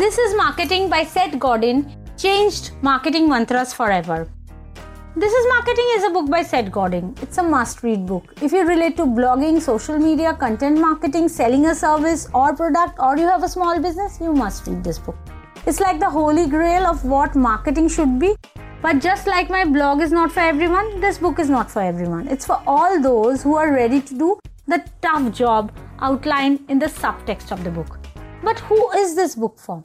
This is Marketing by Seth Godin, changed marketing mantras forever. This is Marketing is a book by Seth Godin. It's a must read book. If you relate to blogging, social media, content marketing, selling a service or product, or you have a small business, you must read this book. It's like the holy grail of what marketing should be. But just like my blog is not for everyone, this book is not for everyone. It's for all those who are ready to do the tough job outlined in the subtext of the book. But who is this book for?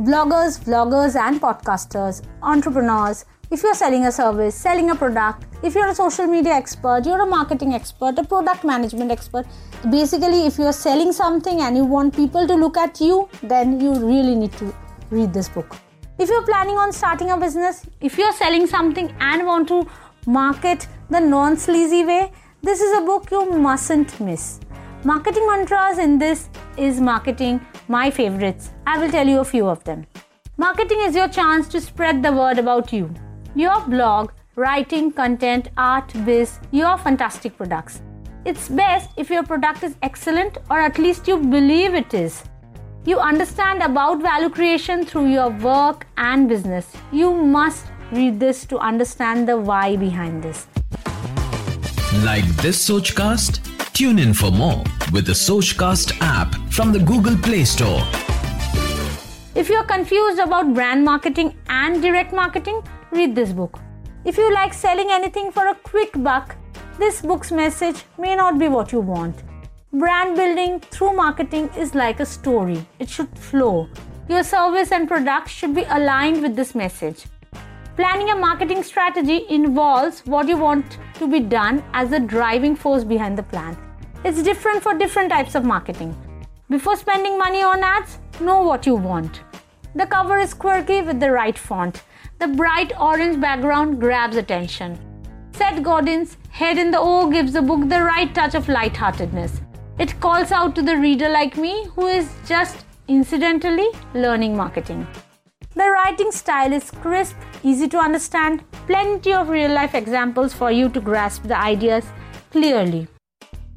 Bloggers, vloggers, and podcasters, entrepreneurs. If you're selling a service, selling a product, if you're a social media expert, you're a marketing expert, a product management expert, basically, if you're selling something and you want people to look at you, then you really need to read this book. If you're planning on starting a business, if you're selling something and want to market the non sleazy way, this is a book you mustn't miss. Marketing mantras in this is marketing, my favorites. I will tell you a few of them. Marketing is your chance to spread the word about you, your blog, writing, content, art, biz, your fantastic products. It's best if your product is excellent or at least you believe it is. You understand about value creation through your work and business. You must read this to understand the why behind this. Like this Sochcast? Tune in for more with the Sochcast app from the Google Play Store. If you're confused about brand marketing and direct marketing, read this book. If you like selling anything for a quick buck, this book's message may not be what you want. Brand building through marketing is like a story, it should flow. Your service and product should be aligned with this message. Planning a marketing strategy involves what you want to be done as the driving force behind the plan. It's different for different types of marketing. Before spending money on ads, know what you want. The cover is quirky with the right font. The bright orange background grabs attention. Seth Godin's Head in the O gives the book the right touch of lightheartedness. It calls out to the reader like me who is just incidentally learning marketing. The writing style is crisp, easy to understand, plenty of real life examples for you to grasp the ideas clearly.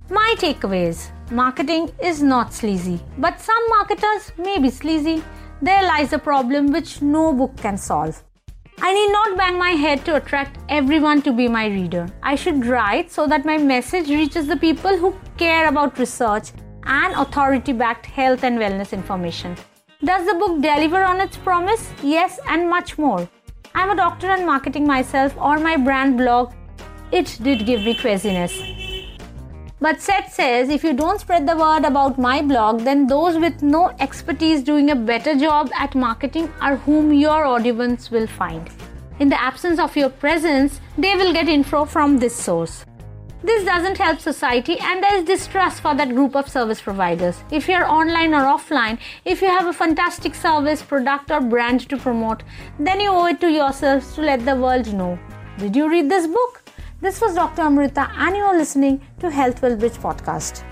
My takeaways marketing is not sleazy, but some marketers may be sleazy. There lies a problem which no book can solve. I need not bang my head to attract everyone to be my reader. I should write so that my message reaches the people who care about research and authority backed health and wellness information. Does the book deliver on its promise? Yes, and much more. I'm a doctor and marketing myself or my brand blog. It did give me queasiness. But Seth says if you don't spread the word about my blog, then those with no expertise doing a better job at marketing are whom your audience will find. In the absence of your presence, they will get info from this source. This doesn't help society, and there is distrust for that group of service providers. If you're online or offline, if you have a fantastic service, product, or brand to promote, then you owe it to yourselves to let the world know. Did you read this book? This was Dr. Amrita, and you are listening to Health Well Bridge podcast.